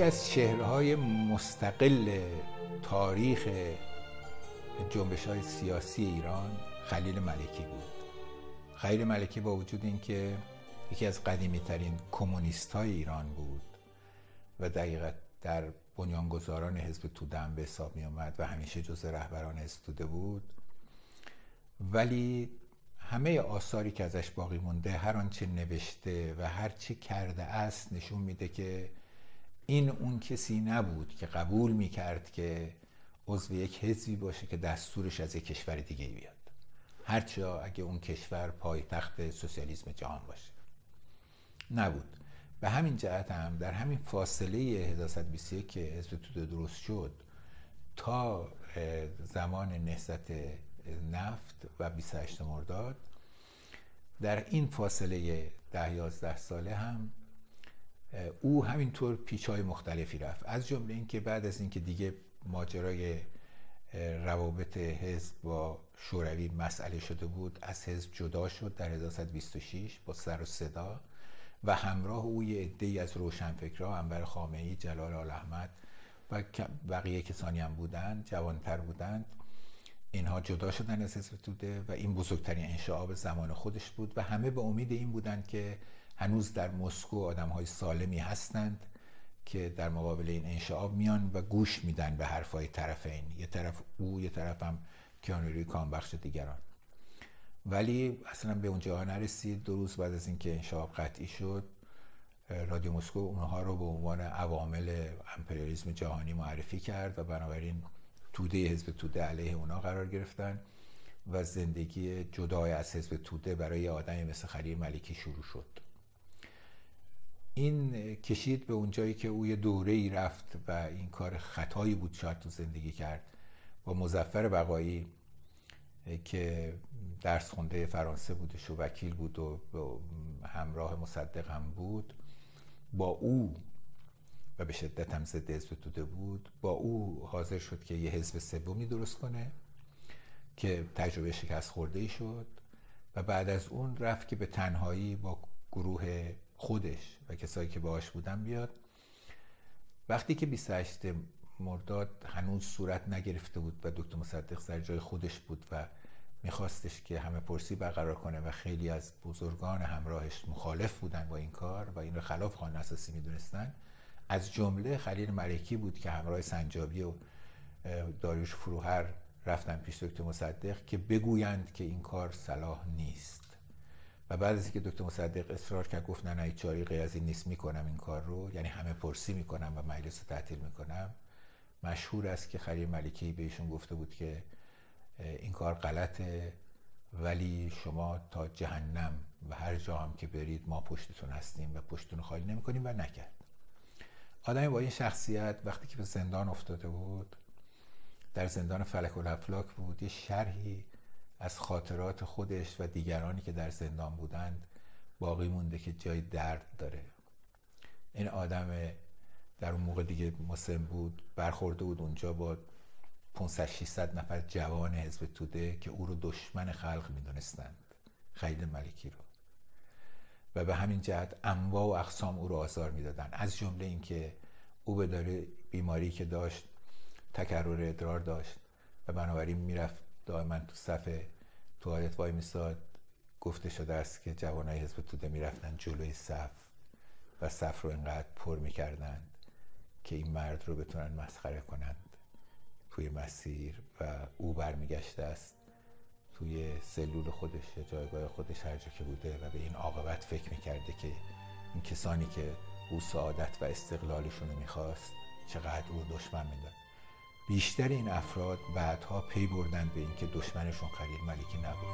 یکی از چهرهای مستقل تاریخ جنبش های سیاسی ایران خلیل ملکی بود. خلیل ملکی با وجود اینکه یکی از قدیمی ترین کمونیست های ایران بود و دقیقا در بنیانگذاران حزب توده هم به حساب می آمد و همیشه جز رهبران حزب توده بود ولی همه آثاری که ازش باقی مونده هر آنچه نوشته و هر چه کرده است نشون میده که این اون کسی نبود که قبول می‌کرد که عضو یک حزبی باشه که دستورش از یک کشور دیگه بیاد. هرچه اگه اون کشور پایتخت سوسیالیسم جهان باشه. نبود. به همین جهت هم در همین فاصله 1121 که حزب توده درست شد تا زمان نهضت نفت و 28 مرداد در این فاصله ده یازده ساله هم او همینطور پیچ های مختلفی رفت. از جمله اینکه بعد از اینکه دیگه ماجرای روابط حزب با شوروی مسئله شده بود از حزب جدا شد در 1126 با سر و صدا و همراه او یه عده‌ای از روشنفکرها انبر خامعی جلال آل احمد و بقیه کسانی هم بودند جوانتر بودند. اینها جدا شدن از حزب توده و این بزرگترین انشعاب زمان خودش بود و همه به امید این بودند که هنوز در مسکو آدم های سالمی هستند که در مقابل این انشعاب میان و گوش میدن به حرفای طرفین یه طرف او یه طرف هم کیانوری کامبخش دیگران. ولی اصلا به اونجا نرسید. دو روز بعد از اینکه انشعاب قطعی شد رادیو مسکو اونها رو به عنوان عوامل امپریالیسم جهانی معرفی کرد و بنابراین توده حزب توده علیه اونا قرار گرفتن و زندگی جدای از حزب توده برای آدمی مثل خلیل ملکی شروع شد. این کشید به اونجایی که او یه دوره ای رفت و این کار خطایی بود شاید تو زندگی کرد با مزفر بقایی که درس خونده فرانسه بودش و وکیل بود و همراه مصدق هم بود. با او و به شدت هم ضد حزب توده بود با او حاضر شد که یه حزب سومی درست کنه که تجربه شکست خورده ای شد و بعد از اون رفت که به تنهایی با گروه خودش و کسایی که باهاش بودن بیاد. وقتی که 28 مرداد هنوز صورت نگرفته بود و دکتر مصدق سر جای خودش بود و میخواستش که همه پرسی برقرار کنه و خیلی از بزرگان همراهش مخالف بودن با این کار و این رو خلاف قانون اساسی می‌دونستن از جمله خلیل ملکی بود که همراه سنجابی و داریوش فروهر رفتن پیش دکتر مصدق که بگویند که این کار صلاح نیست. و بعد از اینکه دکتر مصدق اصرار کرد گفت نه نه هیچ غیر از این نیست می‌کنم این کار رو. یعنی همه پرسی می‌کنم و مجلس تعطیل می‌کنم. مشهور است که خلیل ملکی بهشون گفته بود که این کار غلطه ولی شما تا جهنم و هر جا هم که برید ما پشتتون هستیم و پشتتون خالی نمی‌کنیم و نکرد. آدمی با این شخصیت وقتی که به زندان افتاده بود در زندان فلک و بود یه شرحی از خاطرات خودش و دیگرانی که در زندان بودند باقی مونده که جای درد داره. این آدم در اون موقع دیگه مسلم بود برخورده بود اونجا با 500 600 نفر جوان حزب توده که او رو دشمن خلق می‌دونستند خیلی ملکی رو. و به همین جهت انواع و اقسام او رو آزار می‌دادن از جمله اینکه او به داره بیماری که داشت تکرر ادرار داشت و بنابراین می‌رفت دائما تو صف توالت وای میساد گفته شده است که جوانای حزب توده می‌رفتن جلوی صف و صف رو اینقدر پر می‌کردند که این مرد رو بتونن مسخره کنند. توی مسیر و او برمیگشته است توی سلول خودش یا جایگاه خودش هر جا که بوده و به این عاقبت فکر می‌کرده که این کسانی که او سعادت و استقلالشون رو می‌خواست چقدر او دشمن میدن بیشتر این افراد بعدها پی بردن به اینکه دشمنشون خلیل ملکی نبود.